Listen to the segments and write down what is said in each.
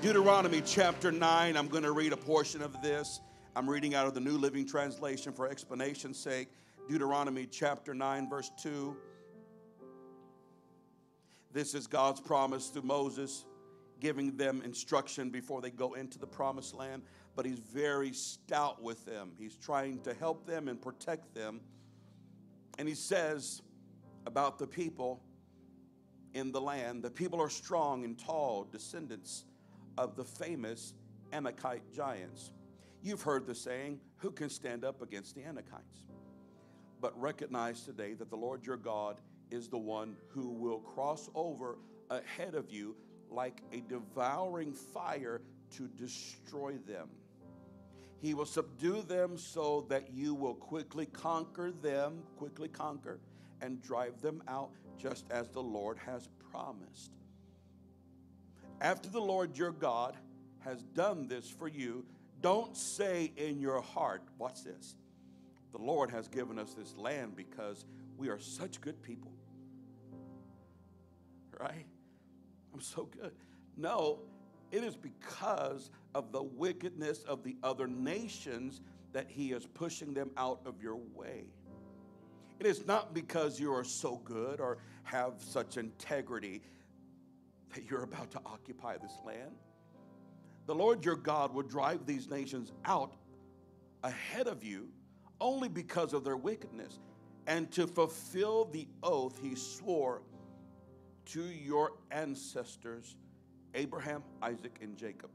Deuteronomy chapter 9, I'm going to read a portion of this. I'm reading out of the New Living Translation for explanation's sake. Deuteronomy chapter 9, verse 2. This is God's promise to Moses, giving them instruction before they go into the promised land. But he's very stout with them. He's trying to help them and protect them. And he says about the people in the land the people are strong and tall, descendants of the famous Anakite giants. You've heard the saying, Who can stand up against the Anakites? But recognize today that the Lord your God is the one who will cross over ahead of you like a devouring fire to destroy them. He will subdue them so that you will quickly conquer them, quickly conquer, and drive them out just as the Lord has promised. After the Lord your God has done this for you, don't say in your heart, Watch this. The Lord has given us this land because we are such good people right? I'm so good. No, it is because of the wickedness of the other nations that he is pushing them out of your way. It is not because you are so good or have such integrity that you're about to occupy this land. The Lord your God will drive these nations out ahead of you only because of their wickedness and to fulfill the oath he swore to your ancestors, Abraham, Isaac, and Jacob.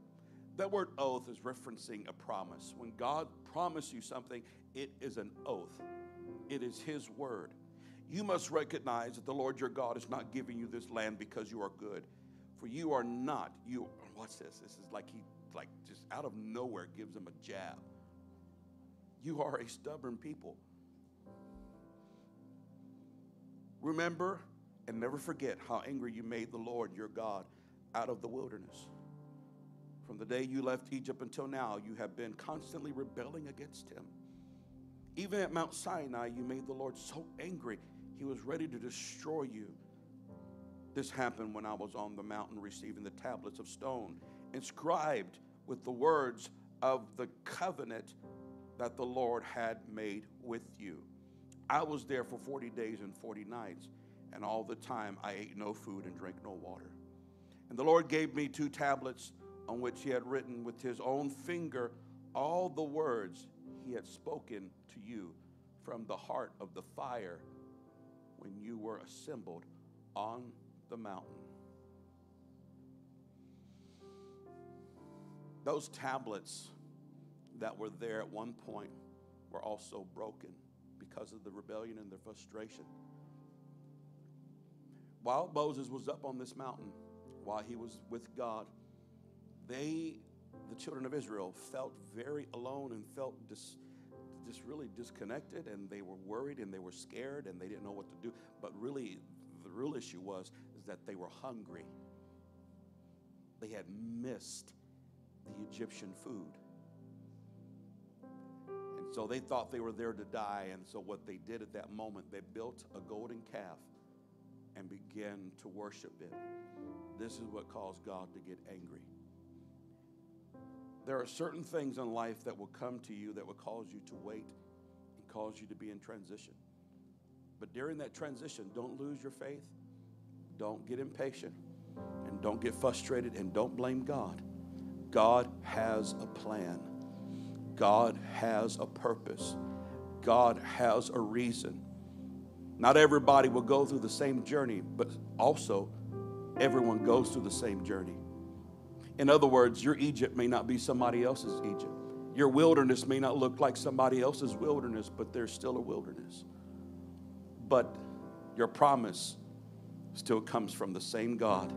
That word oath is referencing a promise. When God promised you something, it is an oath, it is His word. You must recognize that the Lord your God is not giving you this land because you are good. For you are not, you, what's this? This is like he, like just out of nowhere gives them a jab. You are a stubborn people. Remember and never forget how angry you made the Lord your God out of the wilderness. From the day you left Egypt until now, you have been constantly rebelling against him. Even at Mount Sinai, you made the Lord so angry, he was ready to destroy you. This happened when I was on the mountain receiving the tablets of stone, inscribed with the words of the covenant that the Lord had made with you. I was there for 40 days and 40 nights and all the time I ate no food and drank no water. And the Lord gave me two tablets on which He had written with His own finger all the words He had spoken to you from the heart of the fire when you were assembled on the mountain. Those tablets that were there at one point were also broken because of the rebellion and the frustration while Moses was up on this mountain, while he was with God, they, the children of Israel, felt very alone and felt dis, just really disconnected, and they were worried and they were scared and they didn't know what to do. But really, the real issue was that they were hungry. They had missed the Egyptian food. And so they thought they were there to die. And so what they did at that moment, they built a golden calf and began to worship it. This is what caused God to get angry. There are certain things in life that will come to you that will cause you to wait and cause you to be in transition. But during that transition, don't lose your faith, don't get impatient, and don't get frustrated, and don't blame God. God has a plan, God has a purpose, God has a reason. Not everybody will go through the same journey, but also everyone goes through the same journey. In other words, your Egypt may not be somebody else's Egypt. Your wilderness may not look like somebody else's wilderness, but there's still a wilderness. But your promise still comes from the same God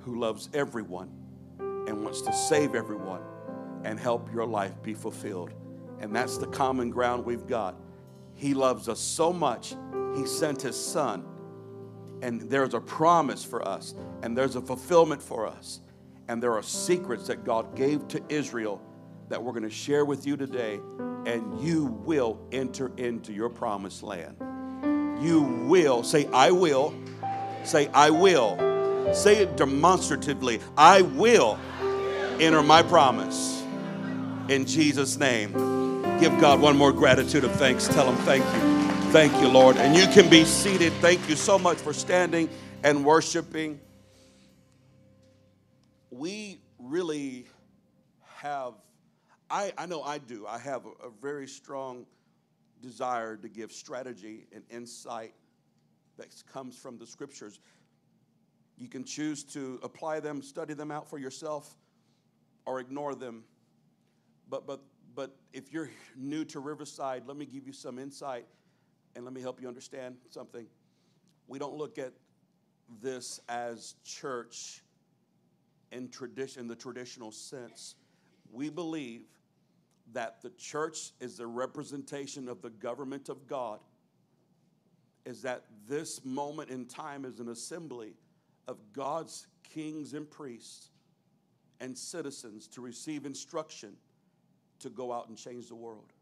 who loves everyone and wants to save everyone and help your life be fulfilled. And that's the common ground we've got. He loves us so much he sent His Son. And there's a promise for us, and there's a fulfillment for us. And there are secrets that God gave to Israel that we're going to share with you today, and you will enter into your promised land. You will say, I will. Say, I will. Say it demonstratively. I will enter my promise. In Jesus' name. Give God one more gratitude of thanks. Tell him thank you. Thank you, Lord. And you can be seated. Thank you so much for standing and worshiping. We really have, I, I know I do, I have a, a very strong desire to give strategy and insight that comes from the scriptures. You can choose to apply them, study them out for yourself, or ignore them. But, but, but if you're new to Riverside, let me give you some insight and let me help you understand something. We don't look at this as church in tradition, in the traditional sense. We believe that the church is the representation of the government of God, is that this moment in time is an assembly of God's kings and priests and citizens to receive instruction to go out and change the world.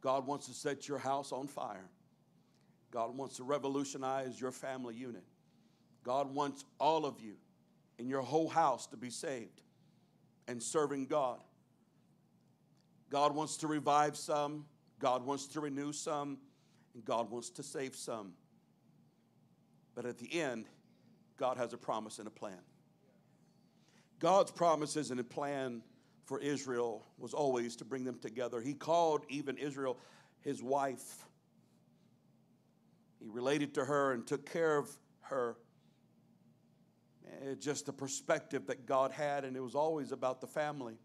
God wants to set your house on fire. God wants to revolutionize your family unit. God wants all of you in your whole house to be saved and serving God. God wants to revive some, God wants to renew some, and God wants to save some. But at the end, God has a promise and a plan. God's promises and a plan for Israel was always to bring them together. He called even Israel his wife. He related to her and took care of her. Eh, just the perspective that God had, and it was always about the family.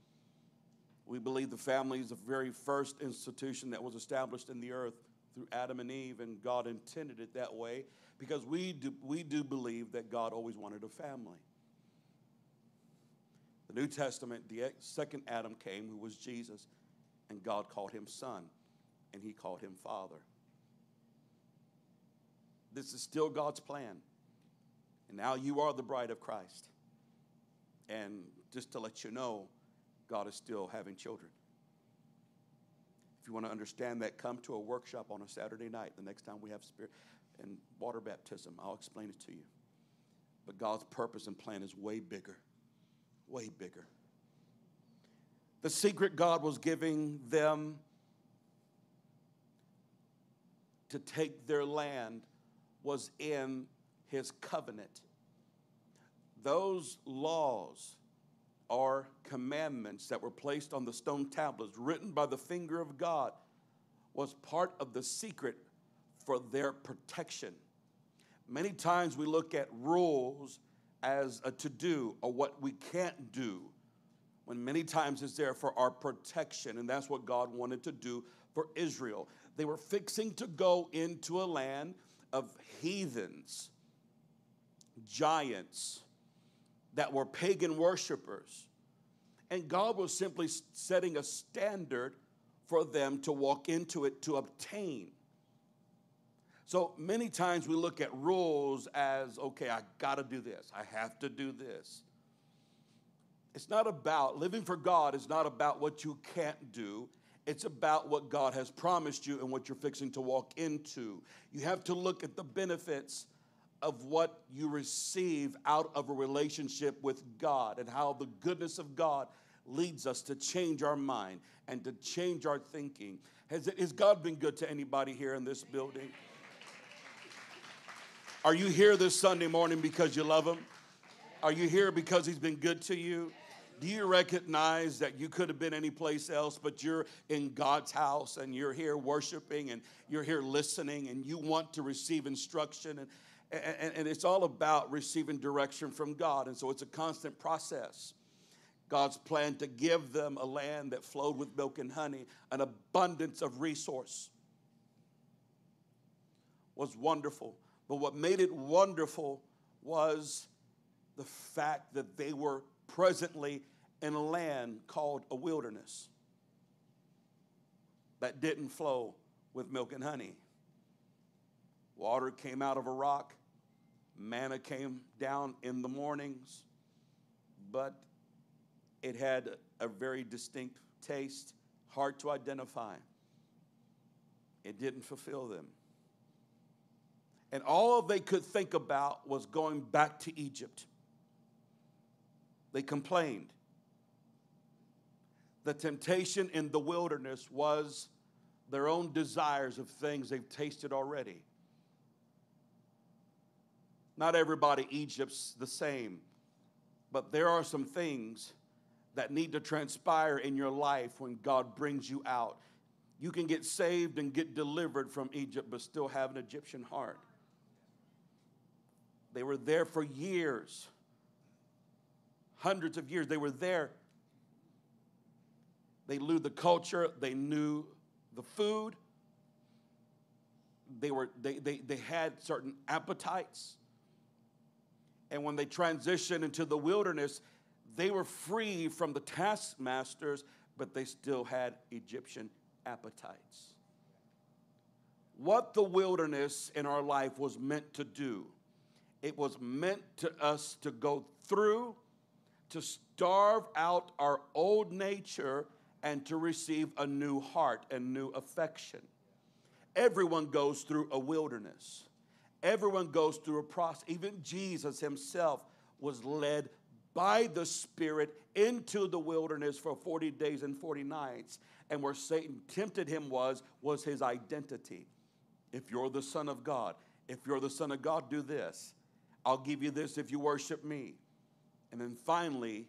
We believe the family is the very first institution that was established in the earth through Adam and Eve, and God intended it that way because we do, we do believe that God always wanted a family. The New Testament, the second Adam came, who was Jesus, and God called him son, and he called him father. This is still God's plan. And now you are the bride of Christ. And just to let you know, God is still having children. If you want to understand that, come to a workshop on a Saturday night the next time we have spirit and water baptism. I'll explain it to you. But God's purpose and plan is way bigger, way bigger. The secret God was giving them to take their land was in his covenant. Those laws are commandments that were placed on the stone tablets, written by the finger of God, was part of the secret for their protection. Many times we look at rules as a to do or what we can't do, when many times it's there for our protection, and that's what God wanted to do for Israel. They were fixing to go into a land of heathens, giants that were pagan worshipers. And God was simply setting a standard for them to walk into it to obtain. So many times we look at rules as okay, I got to do this, I have to do this. It's not about living for God, is not about what you can't do. It's about what God has promised you and what you're fixing to walk into. You have to look at the benefits of what you receive out of a relationship with God and how the goodness of God leads us to change our mind and to change our thinking. Has, has God been good to anybody here in this building? Are you here this Sunday morning because you love Him? Are you here because He's been good to you? Do you recognize that you could have been anyplace else, but you're in God's house and you're here worshiping and you're here listening and you want to receive instruction? And, and, and it's all about receiving direction from God. And so it's a constant process. God's plan to give them a land that flowed with milk and honey, an abundance of resource was wonderful. But what made it wonderful was the fact that they were presently in a land called a wilderness that didn't flow with milk and honey. Water came out of a rock, manna came down in the mornings, but it had a very distinct taste, hard to identify. It didn't fulfill them. And all they could think about was going back to Egypt. They complained. The temptation in the wilderness was their own desires of things they've tasted already. Not everybody Egypt's the same, but there are some things that need to transpire in your life when God brings you out. You can get saved and get delivered from Egypt, but still have an Egyptian heart. They were there for years, hundreds of years. They were there. They knew the culture, they knew the food, they, were, they, they, they had certain appetites. And when they transitioned into the wilderness, they were free from the taskmasters, but they still had Egyptian appetites. What the wilderness in our life was meant to do it was meant to us to go through, to starve out our old nature, and to receive a new heart and new affection. Everyone goes through a wilderness. Everyone goes through a process. Even Jesus himself was led by the Spirit into the wilderness for 40 days and 40 nights. And where Satan tempted him was, was his identity. If you're the Son of God, if you're the Son of God, do this. I'll give you this if you worship me. And then finally,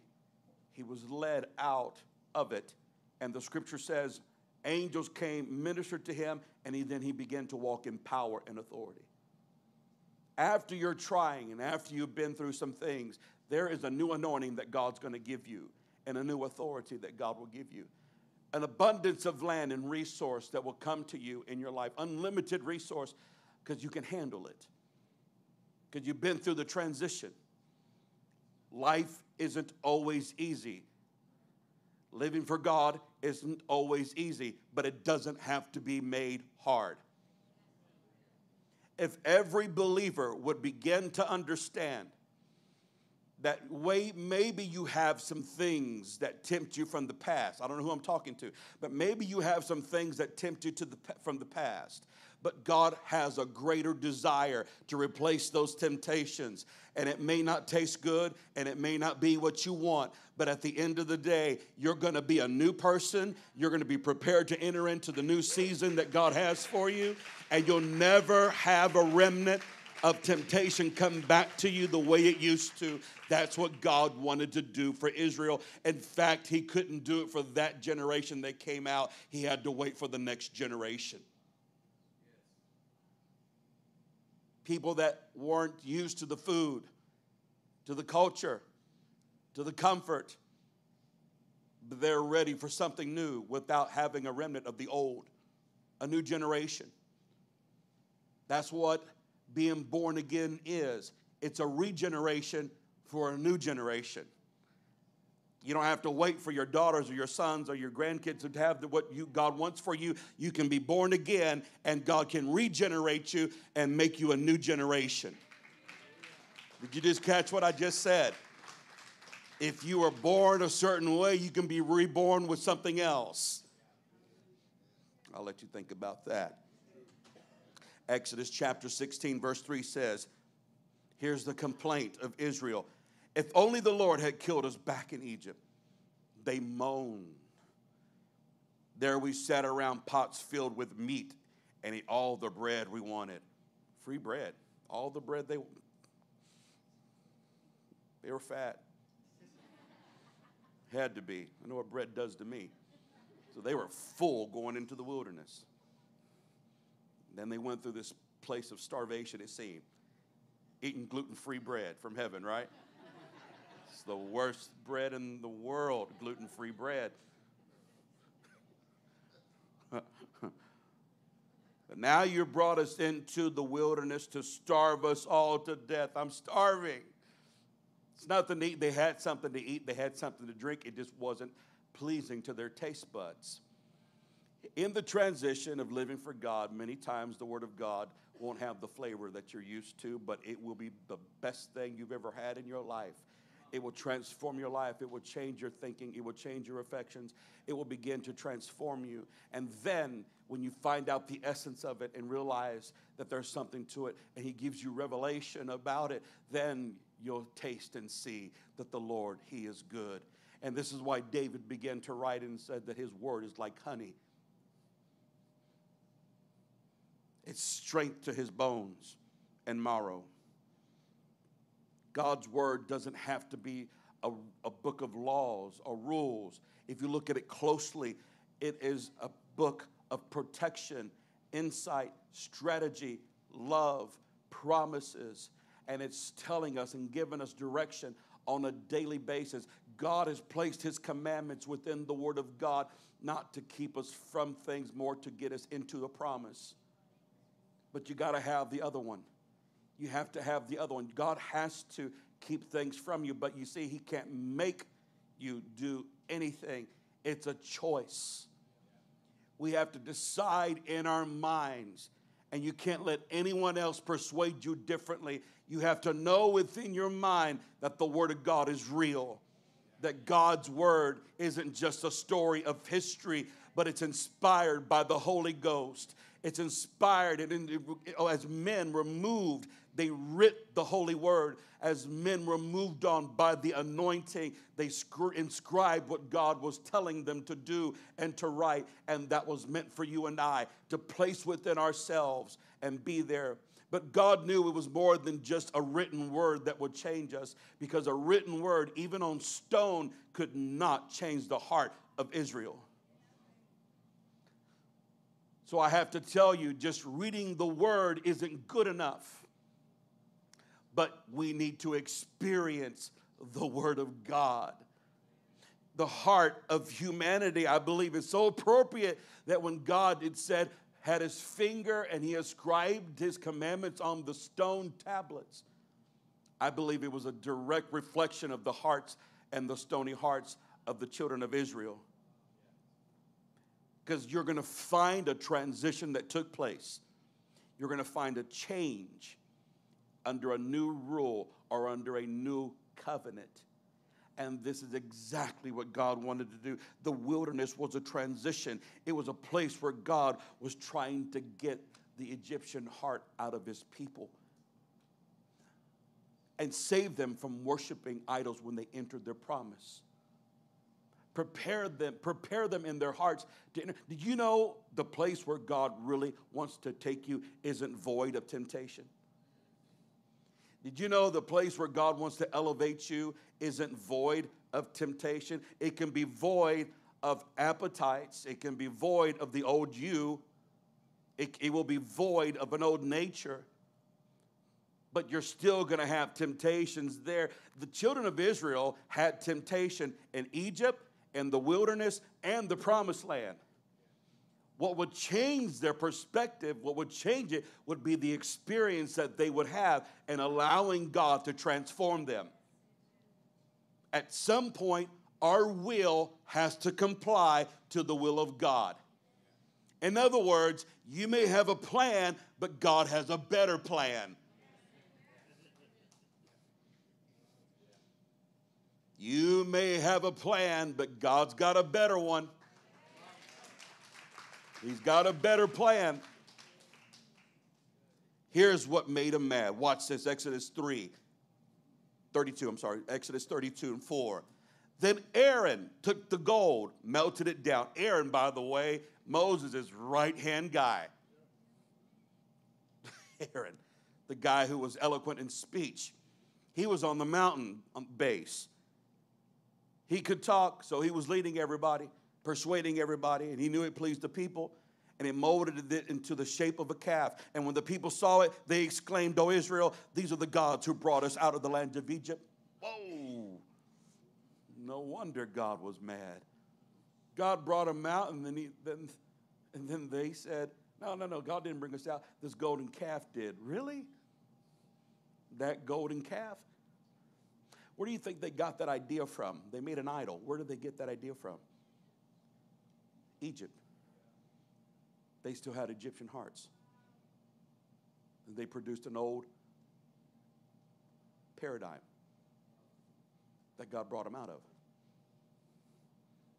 he was led out of it. And the scripture says, angels came, ministered to him, and he, then he began to walk in power and authority. After you're trying and after you've been through some things, there is a new anointing that God's going to give you and a new authority that God will give you. An abundance of land and resource that will come to you in your life, unlimited resource because you can handle it because you've been through the transition. Life isn't always easy. Living for God isn't always easy, but it doesn't have to be made hard. If every believer would begin to understand that way maybe you have some things that tempt you from the past i don't know who i'm talking to but maybe you have some things that tempt you to the, from the past but God has a greater desire to replace those temptations. And it may not taste good and it may not be what you want, but at the end of the day, you're going to be a new person. You're going to be prepared to enter into the new season that God has for you, and you'll never have a remnant of temptation come back to you the way it used to. That's what God wanted to do for Israel. In fact, He couldn't do it for that generation that came out, He had to wait for the next generation. people that weren't used to the food, to the culture, to the comfort. They're ready for something new without having a remnant of the old, a new generation. That's what being born again is it's a regeneration for a new generation. You don't have to wait for your daughters or your sons or your grandkids to have what you, God wants for you. You can be born again, and God can regenerate you and make you a new generation. Did you just catch what I just said? If you were born a certain way, you can be reborn with something else. I'll let you think about that. Exodus chapter 16, verse 3 says, Here's the complaint of Israel if only the Lord had killed us back in Egypt. They moaned. There we sat around pots filled with meat and ate all the bread we wanted. Free bread. All the bread they they were fat. Had to be. I know what bread does to me. So they were full going into the wilderness. Then they went through this place of starvation, it seemed. Eating gluten free bread from heaven, right? It's the worst bread in the world, gluten free bread. but now you brought us into the wilderness to starve us all to death. I'm starving. It's nothing to eat. They had something to eat, they had something to drink. It just wasn't pleasing to their taste buds. In the transition of living for God, many times the Word of God won't have the flavor that you're used to, but it will be the best thing you've ever had in your life. It will transform your life. It will change your thinking. It will change your affections. It will begin to transform you. And then, when you find out the essence of it and realize that there's something to it, and He gives you revelation about it, then you'll taste and see that the Lord, He is good. And this is why David began to write and said that his word is like honey. It's strength to his bones and marrow. God's word doesn't have to be a, a book of laws or rules. If you look at it closely, it is a book of protection, insight, strategy, love, promises, and it's telling us and giving us direction on a daily basis. God has placed His commandments within the Word of God, not to keep us from things, more to get us into a promise. But you got to have the other one. You have to have the other one. God has to keep things from you, but you see, He can't make you do anything. It's a choice. We have to decide in our minds, and you can't let anyone else persuade you differently. You have to know within your mind that the Word of God is real, that God's Word isn't just a story of history, but it's inspired by the Holy Ghost. It's inspired, and oh, as men were moved, they writ the holy word. As men were moved on by the anointing, they inscribed what God was telling them to do and to write. And that was meant for you and I to place within ourselves and be there. But God knew it was more than just a written word that would change us because a written word, even on stone, could not change the heart of Israel. So I have to tell you, just reading the word isn't good enough. But we need to experience the word of God. The heart of humanity, I believe, is so appropriate that when God, it said, had his finger and he inscribed his commandments on the stone tablets. I believe it was a direct reflection of the hearts and the stony hearts of the children of Israel. Because you're going to find a transition that took place. You're going to find a change under a new rule or under a new covenant. And this is exactly what God wanted to do. The wilderness was a transition, it was a place where God was trying to get the Egyptian heart out of his people and save them from worshiping idols when they entered their promise. Prepare them, prepare them in their hearts. Did you know the place where God really wants to take you isn't void of temptation? Did you know the place where God wants to elevate you isn't void of temptation? It can be void of appetites, it can be void of the old you, it, it will be void of an old nature. But you're still going to have temptations there. The children of Israel had temptation in Egypt, in the wilderness, and the promised land. What would change their perspective, what would change it, would be the experience that they would have in allowing God to transform them. At some point, our will has to comply to the will of God. In other words, you may have a plan, but God has a better plan. You may have a plan, but God's got a better one. He's got a better plan. Here's what made him mad. Watch this Exodus 3, 32. I'm sorry, Exodus 32 and 4. Then Aaron took the gold, melted it down. Aaron, by the way, Moses' right hand guy. Aaron, the guy who was eloquent in speech. He was on the mountain um, base. He could talk, so he was leading everybody persuading everybody, and he knew it pleased the people. And he molded it into the shape of a calf. And when the people saw it, they exclaimed, O Israel, these are the gods who brought us out of the land of Egypt. Whoa! No wonder God was mad. God brought them out, and then, he, then, and then they said, No, no, no, God didn't bring us out. This golden calf did. Really? That golden calf? Where do you think they got that idea from? They made an idol. Where did they get that idea from? Egypt, they still had Egyptian hearts. And they produced an old paradigm that God brought them out of.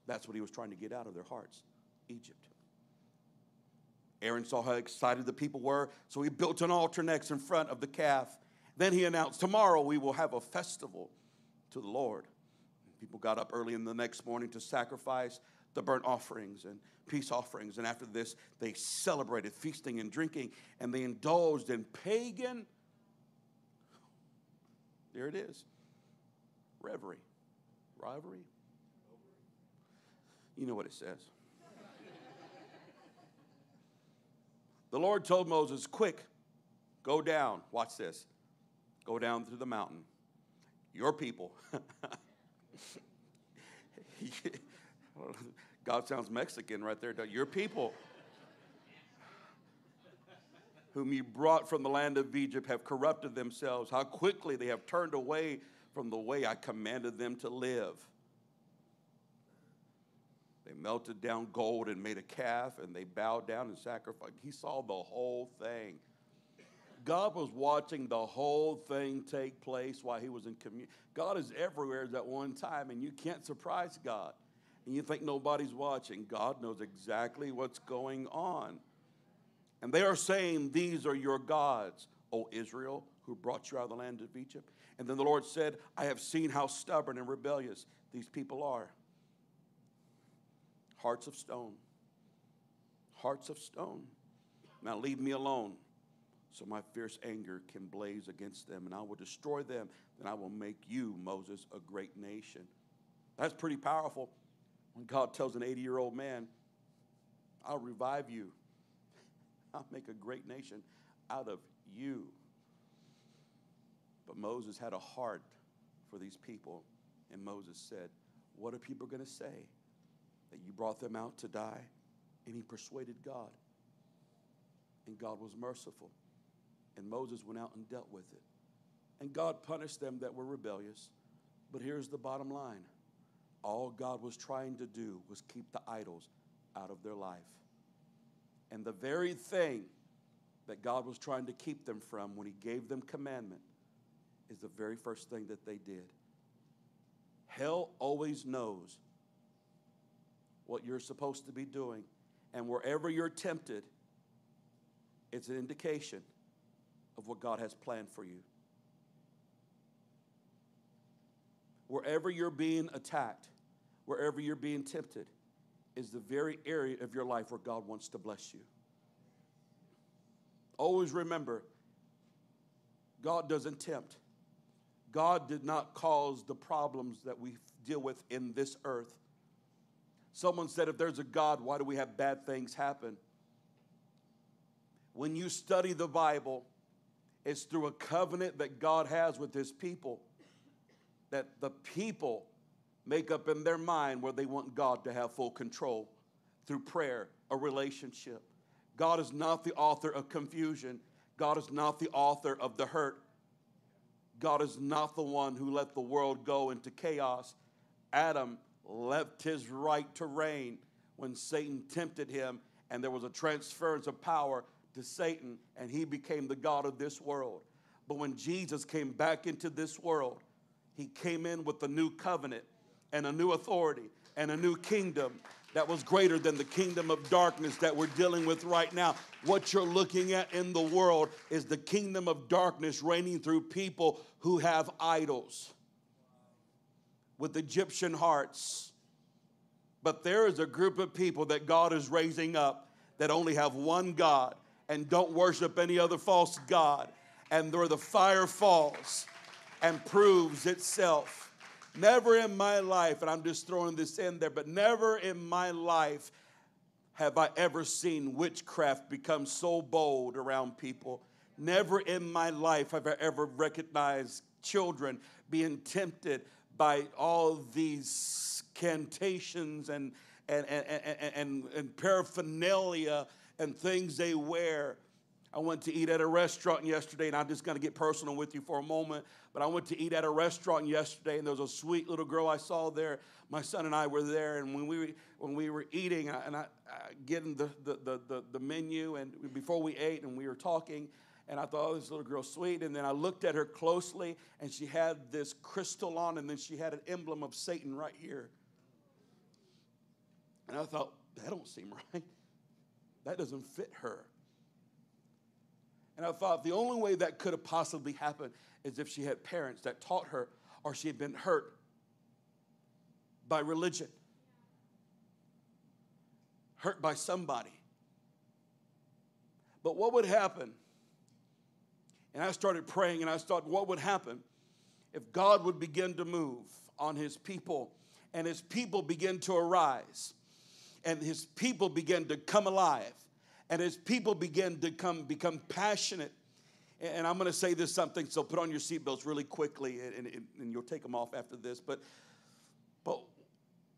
That's what he was trying to get out of their hearts Egypt. Aaron saw how excited the people were, so he built an altar next in front of the calf Then he announced, Tomorrow we will have a festival to the Lord. People got up early in the next morning to sacrifice the burnt offerings and peace offerings. And after this, they celebrated feasting and drinking, and they indulged in pagan, there it is, reverie. Rivalry? You know what it says. the Lord told Moses, Quick, go down. Watch this. Go down to the mountain. Your people. God sounds Mexican right there. Your people, whom you brought from the land of Egypt, have corrupted themselves. How quickly they have turned away from the way I commanded them to live. They melted down gold and made a calf, and they bowed down and sacrificed. He saw the whole thing. God was watching the whole thing take place while he was in communion. God is everywhere at one time, and you can't surprise God. And you think nobody's watching. God knows exactly what's going on. And they are saying, These are your gods, O Israel, who brought you out of the land of Egypt. And then the Lord said, I have seen how stubborn and rebellious these people are. Hearts of stone. Hearts of stone. Now leave me alone so my fierce anger can blaze against them, and I will destroy them, and I will make you, Moses, a great nation. That's pretty powerful when God tells an 80 year old man, I'll revive you, I'll make a great nation out of you. But Moses had a heart for these people, and Moses said, What are people going to say? That you brought them out to die? And he persuaded God. And God was merciful. And Moses went out and dealt with it. And God punished them that were rebellious. But here's the bottom line all God was trying to do was keep the idols out of their life. And the very thing that God was trying to keep them from when He gave them commandment is the very first thing that they did. Hell always knows what you're supposed to be doing. And wherever you're tempted, it's an indication of what God has planned for you. Wherever you're being attacked, wherever you're being tempted, is the very area of your life where God wants to bless you. Always remember, God doesn't tempt. God did not cause the problems that we deal with in this earth. Someone said, if there's a God, why do we have bad things happen? When you study the Bible, it's through a covenant that God has with his people that the people make up in their mind where they want God to have full control through prayer, a relationship. God is not the author of confusion. God is not the author of the hurt. God is not the one who let the world go into chaos. Adam left his right to reign when Satan tempted him, and there was a transference of power to Satan, and he became the God of this world. But when Jesus came back into this world, he came in with a new covenant and a new authority and a new kingdom that was greater than the kingdom of darkness that we're dealing with right now. What you're looking at in the world is the kingdom of darkness reigning through people who have idols with Egyptian hearts. But there is a group of people that God is raising up that only have one God and don't worship any other false God. And where the fire falls and proves itself Never in my life, and I'm just throwing this in there, but never in my life have I ever seen witchcraft become so bold around people. Never in my life have I ever recognized children being tempted by all these cantations and, and, and, and, and paraphernalia and things they wear. I went to eat at a restaurant yesterday, and I'm just going to get personal with you for a moment. But I went to eat at a restaurant yesterday, and there was a sweet little girl I saw there. My son and I were there, and when we were, when we were eating, and I, I getting the, the, the, the menu, and before we ate, and we were talking, and I thought, oh, this little girl's sweet. And then I looked at her closely, and she had this crystal on, and then she had an emblem of Satan right here. And I thought, that don't seem right. That doesn't fit her. And I thought the only way that could have possibly happened is if she had parents that taught her or she had been hurt by religion, hurt by somebody. But what would happen? And I started praying and I thought, what would happen if God would begin to move on his people and his people begin to arise and his people begin to come alive and his people begin to come become passionate. And i'm going to say this something so put on your seatbelts really quickly and, and, and you'll take them off after this but but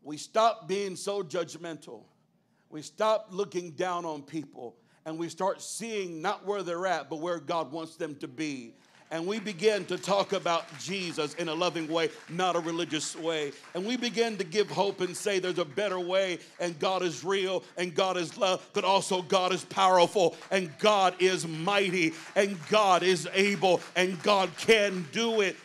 we stop being so judgmental. We stop looking down on people and we start seeing not where they're at but where god wants them to be and we begin to talk about Jesus in a loving way, not a religious way. And we begin to give hope and say there's a better way, and God is real, and God is love, but also God is powerful, and God is mighty, and God is able, and God can do it.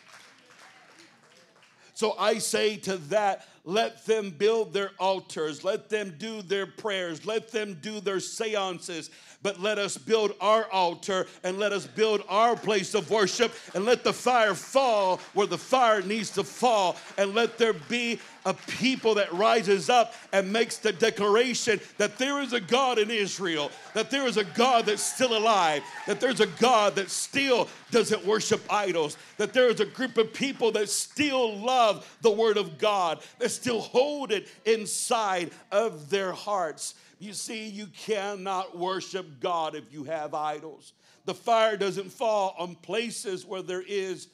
So I say to that, let them build their altars. Let them do their prayers. Let them do their seances but let us build our altar and let us build our place of worship and let the fire fall where the fire needs to fall and let there be a people that rises up and makes the declaration that there is a God in Israel, that there is a God that's still alive, that there's a God that still doesn't worship idols, that there is a group of people that still love the Word of God, that still hold it inside of their hearts. You see, you cannot worship God if you have idols. The fire doesn't fall on places where there is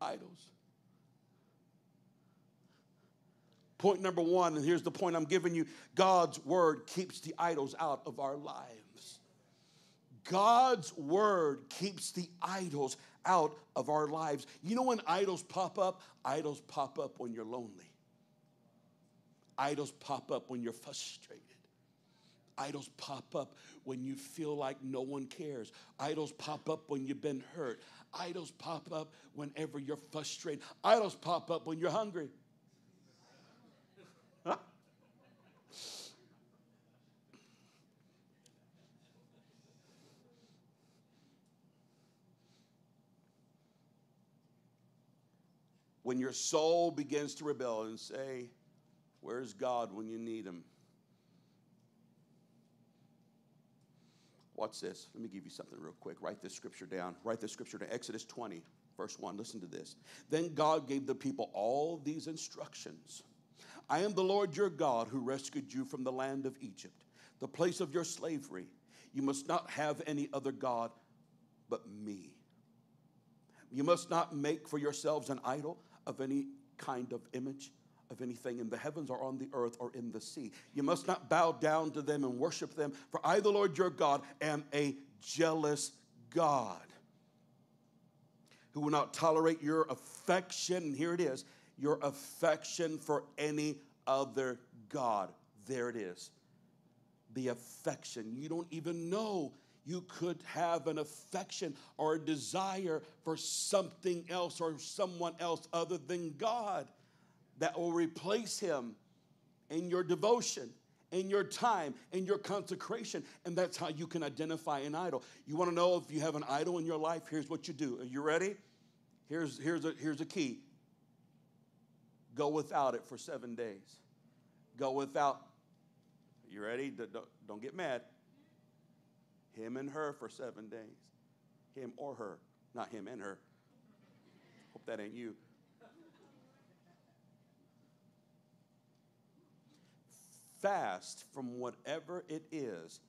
idols. Point number one, and here's the point I'm giving you God's word keeps the idols out of our lives. God's word keeps the idols out of our lives. You know when idols pop up? Idols pop up when you're lonely. Idols pop up when you're frustrated. Idols pop up when you feel like no one cares. Idols pop up when you've been hurt. Idols pop up whenever you're frustrated. Idols pop up when you're hungry. When your soul begins to rebel and say, Where's God when you need Him? Watch this. Let me give you something real quick. Write this scripture down. Write this scripture down. Exodus 20, verse 1. Listen to this. Then God gave the people all these instructions I am the Lord your God who rescued you from the land of Egypt, the place of your slavery. You must not have any other God but me. You must not make for yourselves an idol of any kind of image of anything in the heavens or on the earth or in the sea. You must not bow down to them and worship them, for I, the Lord your God, am a jealous God who will not tolerate your affection. And here it is your affection for any other God. There it is. The affection. You don't even know you could have an affection or a desire for something else or someone else other than God that will replace him in your devotion, in your time, in your consecration. And that's how you can identify an idol. You want to know if you have an idol in your life? Here's what you do. Are you ready? Here's, here's, a, here's a key go without it for seven days. Go without. You ready? Don't, don't get mad. Him and her for seven days. Him or her, not him and her. Hope that ain't you. fast from whatever it is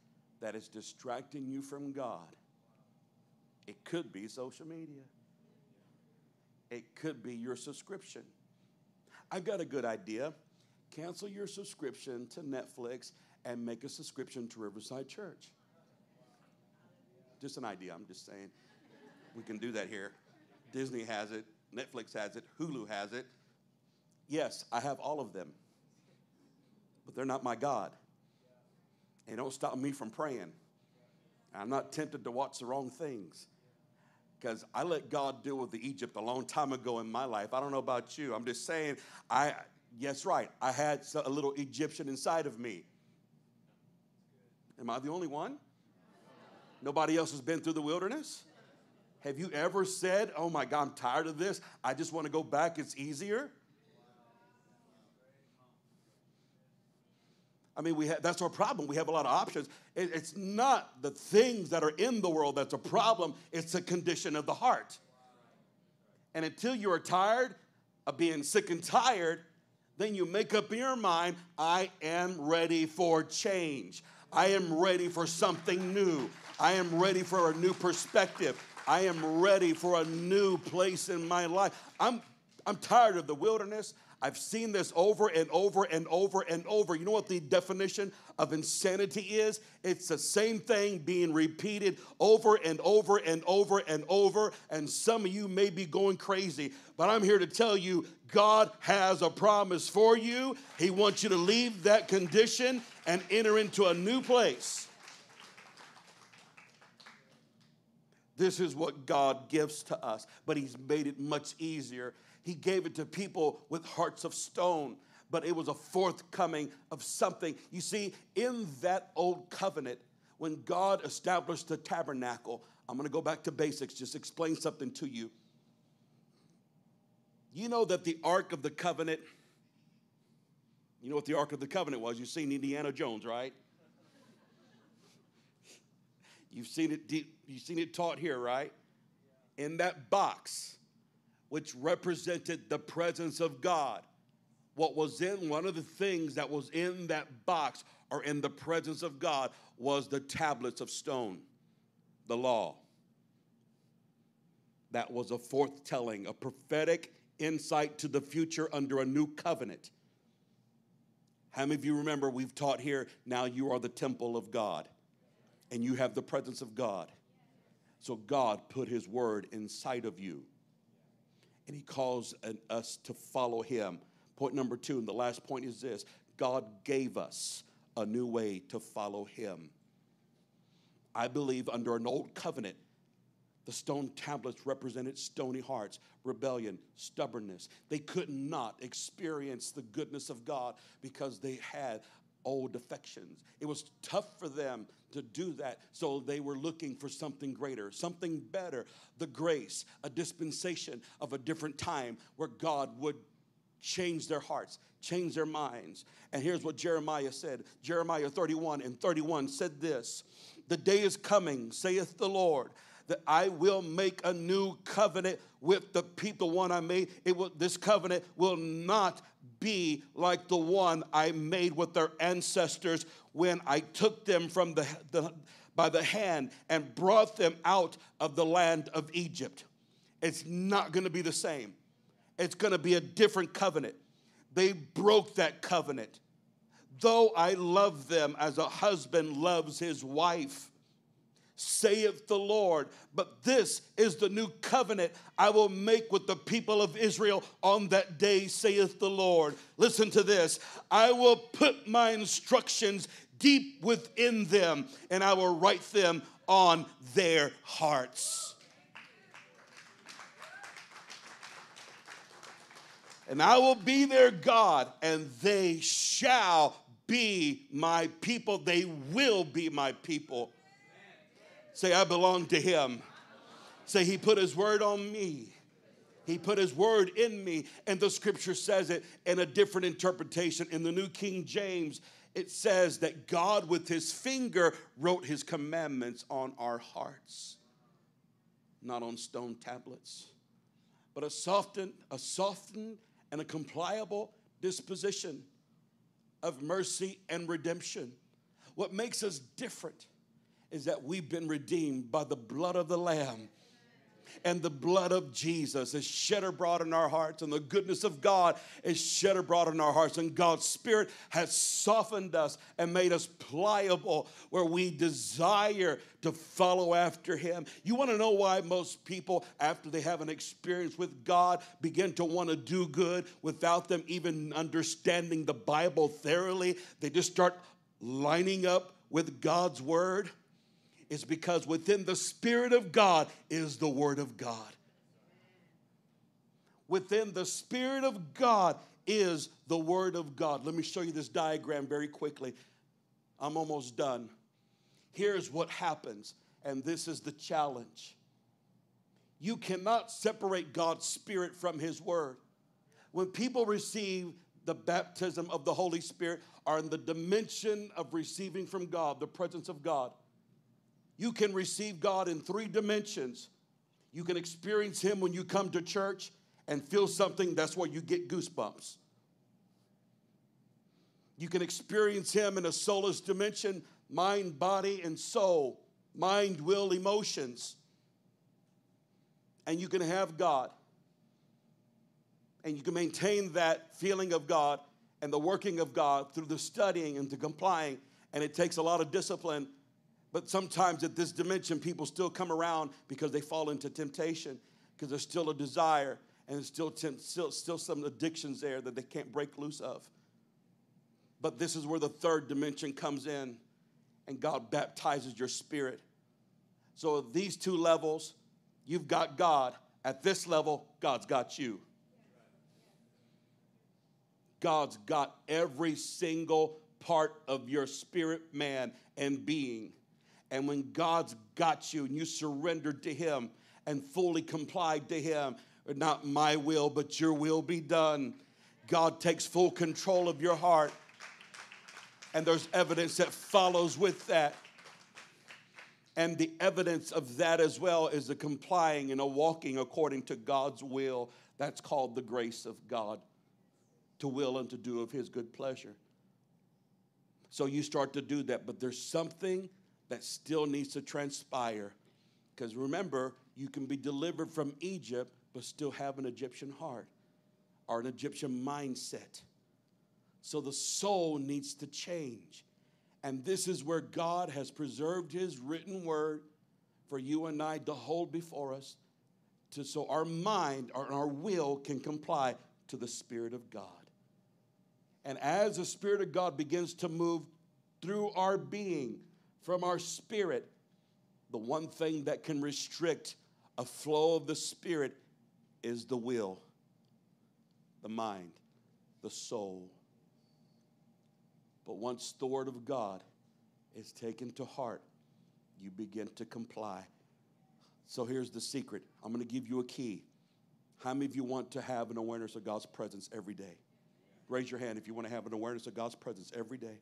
that is distracting you from God. It could be social media, it could be your subscription. I've got a good idea. Cancel your subscription to Netflix and make a subscription to Riverside Church. Just an idea, I'm just saying. We can do that here. Disney has it, Netflix has it, Hulu has it. Yes, I have all of them but they're not my God. They don't stop me from praying. I'm not tempted to watch the wrong things because I let God deal with the Egypt a long time ago in my life. I don't know about you. I'm just saying, I yes, right. I had a little Egyptian inside of me. Am I the only one? Nobody else has been through the wilderness? Have you ever said, Oh my God, I'm tired of this. I just want to go back. It's easier? I mean, we have, that's our problem. We have a lot of options. It, it's not the things that are in the world that's a problem, it's a condition of the heart. And until you are tired of being sick and tired, then you make up your mind I am ready for change. I am ready for something new. I am ready for a new perspective. I am ready for a new place in my life. I'm, I'm tired of the wilderness. I've seen this over and over and over and over. You know what the definition of insanity is? It's the same thing being repeated over and over and over and over. And some of you may be going crazy, but I'm here to tell you God has a promise for you. He wants you to leave that condition and enter into a new place. This is what God gives to us, but He's made it much easier he gave it to people with hearts of stone, but it was a forthcoming of something. You see, in that old covenant, when God established the tabernacle, I'm to go back to basics, just explain something to you. You know that the Ark of the Covenant, you know what the Ark of the Covenant was? You've seen Indiana Jones, right? You've seen it, you've seen it taught here, right? In that box, which represented the presence of God. What was in one of the things that was in that box or in the presence of God was the tablets of stone, the law. That was a forthtelling, a prophetic insight to the future under a new covenant. How many of you remember we've taught here now you are the temple of God and you have the presence of God? So God put his word inside of you and he calls us to follow him. Point number two, and the last point is this God gave us a new way to follow him. I believe under an old covenant, the stone tablets represented stony hearts, rebellion, stubbornness. They could not experience the goodness of God because they had old affections. It was tough for them to do that. So they were looking for something greater, something better, the grace, a dispensation of a different time where God would change their hearts, change their minds. And here's what Jeremiah said Jeremiah 31 and 31 said this The day is coming, saith the Lord. That I will make a new covenant with the people, one I made. It will, this covenant will not be like the one I made with their ancestors when I took them from the, the, by the hand and brought them out of the land of Egypt. It's not going to be the same. It's going to be a different covenant. They broke that covenant. Though I love them as a husband loves his wife, saith the Lord. But this is the new covenant I will make with the people of Israel on that day, saith the Lord. Listen to this I will put my instructions deep within them, and I will write them on their hearts. And I will be their God, and they shall be my people. They will be my people. Say, I belong to him. Say, he put his word on me. He put his word in me. And the scripture says it in a different interpretation. In the New King James, it says that God with his finger wrote his commandments on our hearts, not on stone tablets, but a softened, a softened and a compliable disposition of mercy and redemption. What makes us different is that we've been redeemed by the blood of the Lamb and the blood of Jesus is shed abroad in our hearts, and the goodness of God is shed abroad in our hearts, and God's Spirit has softened us and made us pliable where we desire to follow after Him. You want to know why most people, after they have an experience with God, begin to want to do good without them even understanding the Bible thoroughly? They just start lining up with God's Word is because within the Spirit of God is the Word of God. Within the Spirit of God is the Word of God. Let me show you this diagram very quickly. I'm almost done. Here's what happens and this is the challenge. You cannot separate God's Spirit from His Word. When people receive the baptism of the Holy Spirit, are in the dimension of receiving from God, the presence of God. You can receive God in three dimensions. You can experience Him when you come to church and feel something, that's where you get goosebumps. You can experience Him in a soulless dimension mind, body, and soul, mind, will, emotions. And you can have God. And you can maintain that feeling of God and the working of God through the studying and the complying. And it takes a lot of discipline. But sometimes at this dimension, people still come around because they fall into temptation, because there's still a desire and there's still, still, still some addictions there that they can't break loose of. But this is where the third dimension comes in, and God baptizes your spirit. So, at these two levels, you've got God. At this level, God's got you. God's got every single part of your spirit, man, and being. And when God's got you and you surrendered to Him and fully complied to Him, not my will, but your will be done, God takes full control of your heart. And there's evidence that follows with that. And the evidence of that as well is the complying and a walking according to God's will. That's called the grace of God to will and to do of his good pleasure. So you start to do that, but there's something that still needs to transpire. Because remember, you can be delivered from Egypt, but still have an Egyptian heart or an Egyptian mindset. So the soul needs to change. And this is where God has preserved his written word for you and I to hold before us to so our mind or our will can comply to the spirit of God. And as the Spirit of God begins to move through our being, from our spirit, the one thing that can restrict a flow of the Spirit is the will, the mind, the soul. But once the Word of God is taken to heart, you begin to comply. So here's the secret I'm going to give you a key. How many of you want to have an awareness of God's presence every day? Raise your hand if you want to have an awareness of God's presence every day.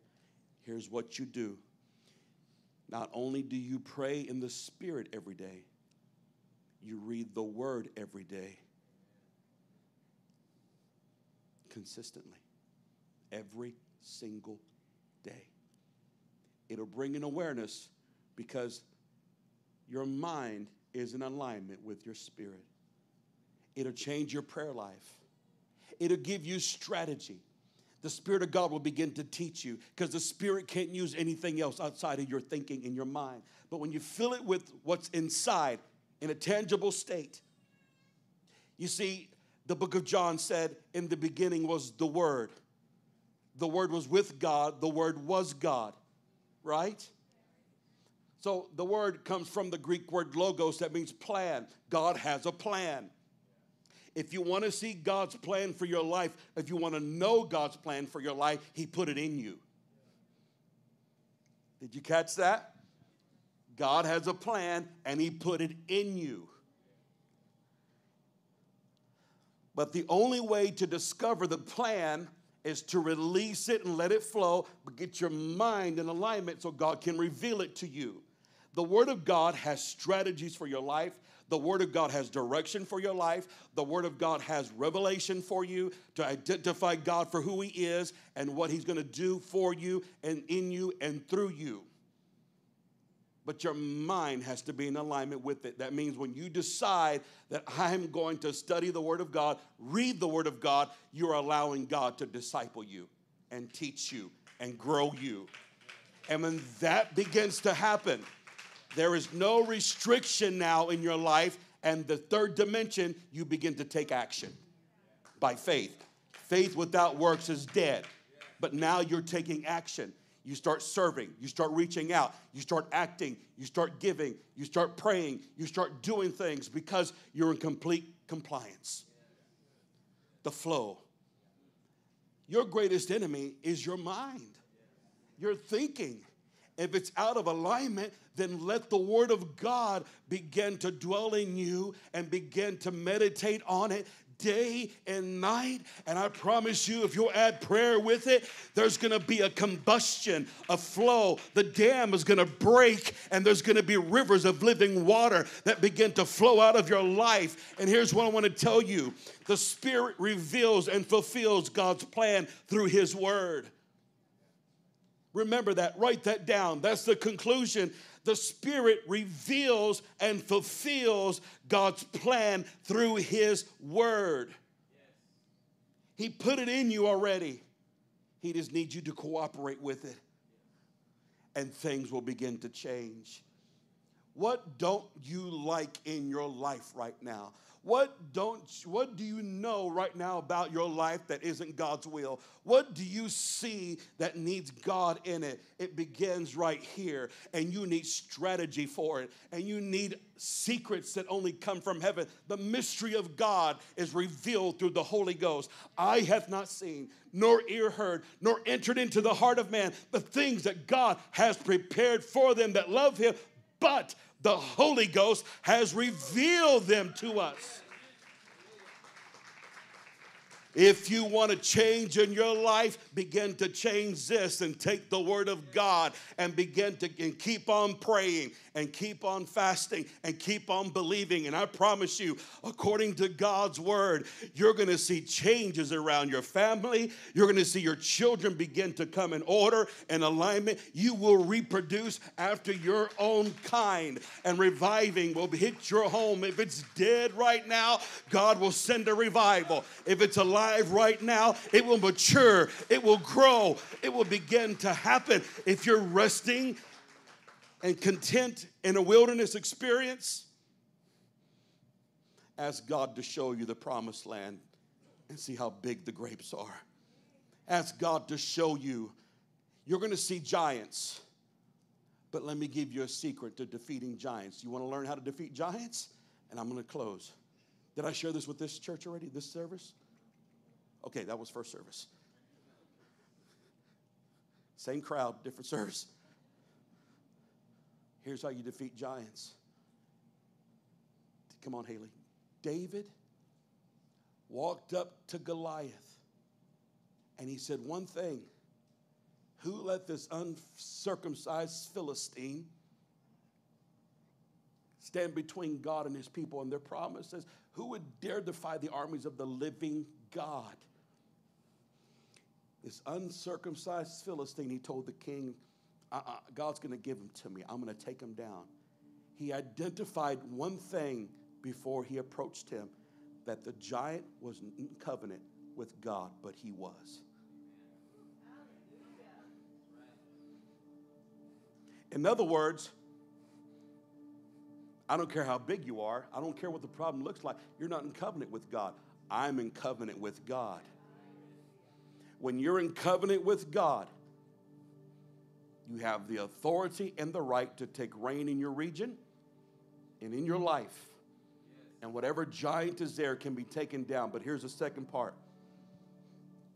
Here's what you do. Not only do you pray in the Spirit every day, you read the Word every day. Consistently. Every single day. It'll bring an awareness because your mind is in alignment with your spirit. It'll change your prayer life it'll give you strategy. The Spirit of God will begin to teach you because the Spirit can't use anything else outside of your thinking in your mind. But when you fill it with what's inside in a tangible state, you see, the book of John said, In the beginning was the Word. The Word was with God, the Word was God, right? So the word comes from the Greek word logos that means plan. God has a plan. If you want to see God's plan for your life, if you want to know God's plan for your life, He put it in you. Did you catch that? God has a plan and He put it in you. But the only way to discover the plan is to release it and let it flow, but get your mind in alignment so God can reveal it to you. The Word of God has strategies for your life, the Word of God has direction for your life. The Word of God has revelation for you to identify God for who He is and what He's going to do for you and in you and through you. But your mind has to be in alignment with it. That means when you decide that I'm going to study the Word of God, read the Word of God, you're allowing God to disciple you and teach you and grow you. And when that begins to happen, there is no restriction now in your life. And the third dimension, you begin to take action by faith. Faith without works is dead. But now you're taking action. You start serving, you start reaching out, you start acting, you start giving, you start praying, you start doing things because you're in complete compliance. The flow. Your greatest enemy is your mind, your thinking. If it's out of alignment, then let the Word of God begin to dwell in you and begin to meditate on it day and night. And I promise you, if you'll add prayer with it, there's gonna be a combustion, a flow. The dam is gonna break, and there's gonna be rivers of living water that begin to flow out of your life. And here's what I wanna tell you the Spirit reveals and fulfills God's plan through His Word. Remember that, write that down. That's the conclusion. The Spirit reveals and fulfills God's plan through His Word. He put it in you already. He just needs you to cooperate with it, and things will begin to change. What don't you like in your life right now? What don't what do you know right now about your life that isn't God's will? What do you see that needs God in it? It begins right here and you need strategy for it and you need secrets that only come from heaven. The mystery of God is revealed through the Holy Ghost. I have not seen nor ear heard nor entered into the heart of man the things that God has prepared for them that love him, but the Holy Ghost has revealed them to us. If you want to change in your life, begin to change this and take the word of God and begin to and keep on praying and keep on fasting and keep on believing. And I promise you, according to God's word, you're going to see changes around your family. You're going to see your children begin to come in order and alignment. You will reproduce after your own kind, and reviving will hit your home. If it's dead right now, God will send a revival. If it's alive right now, it will mature, it will grow, it will begin to happen. If you're resting and content in a wilderness experience, ask God to show you the promised land and see how big the grapes are. Ask God to show you. You're going to see giants. But let me give you a secret to defeating giants. You want to learn how to defeat giants? And I'm going to close. Did I share this with this church already, this service? Okay, that was first service. Same crowd, different service. Here's how you defeat giants. Come on, Haley. David walked up to Goliath and he said one thing Who let this uncircumcised Philistine stand between God and his people and their promises? Who would dare defy the armies of the living God? This uncircumcised Philistine, he told the king, uh, uh, God's going to give him to me. I'm going to take him down. He identified one thing before he approached him that the giant was in covenant with God, but he was. In other words, I don't care how big you are, I don't care what the problem looks like, you're not in covenant with God. I'm in covenant with God. When you're in covenant with God, you have the authority and the right to take reign in your region and in your life. And whatever giant is there can be taken down. But here's the second part.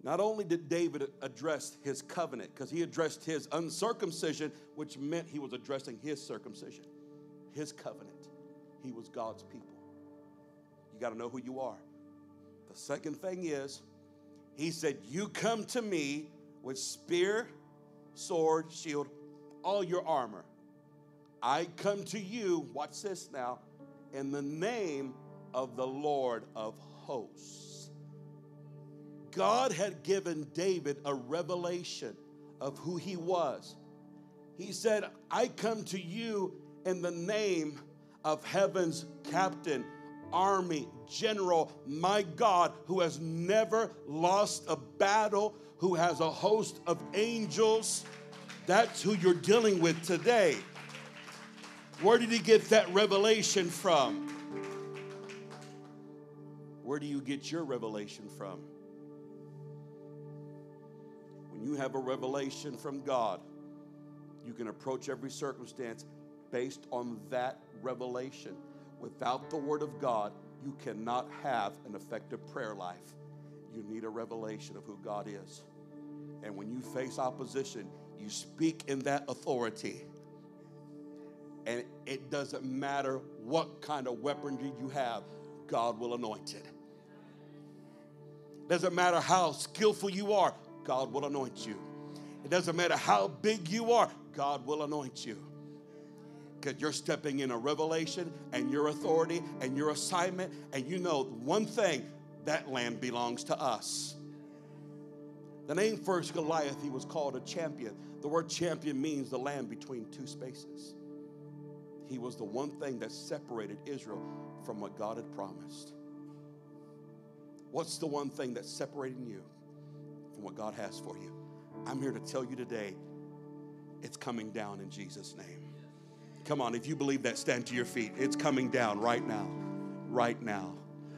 Not only did David address his covenant, because he addressed his uncircumcision, which meant he was addressing his circumcision, his covenant. He was God's people. You got to know who you are. The second thing is, he said, You come to me with spear sword, shield, all your armor. I come to you, watch this now, in the name of the Lord of hosts. God had given David a revelation of who he was. He said, I come to you in the name of heaven's captain, army, general, my God, who has never lost a battle, who has a host of angels. That's who you're dealing with today. Where did he get that revelation from? Where do you get your revelation from? When you have a revelation from God, you can approach every circumstance based on that revelation. Without the Word of God, you cannot have an effective prayer life. You need a revelation of who God is. And when you face opposition, You speak in that authority. And it doesn't matter what kind of weaponry you have, God will anoint it. Doesn't matter how skillful you are, God will anoint you. It doesn't matter how big you are, God will anoint you. Because you're stepping in a revelation and your authority and your assignment, and you know one thing that land belongs to us. The name first Goliath, he was called a champion. The word champion means the land between two spaces. He was the one thing that separated Israel from what God had promised. What's the one thing that's separating you from what God has for you? I'm here to tell you today it's coming down in Jesus' name. Come on, if you believe that, stand to your feet. It's coming down right now. Right now.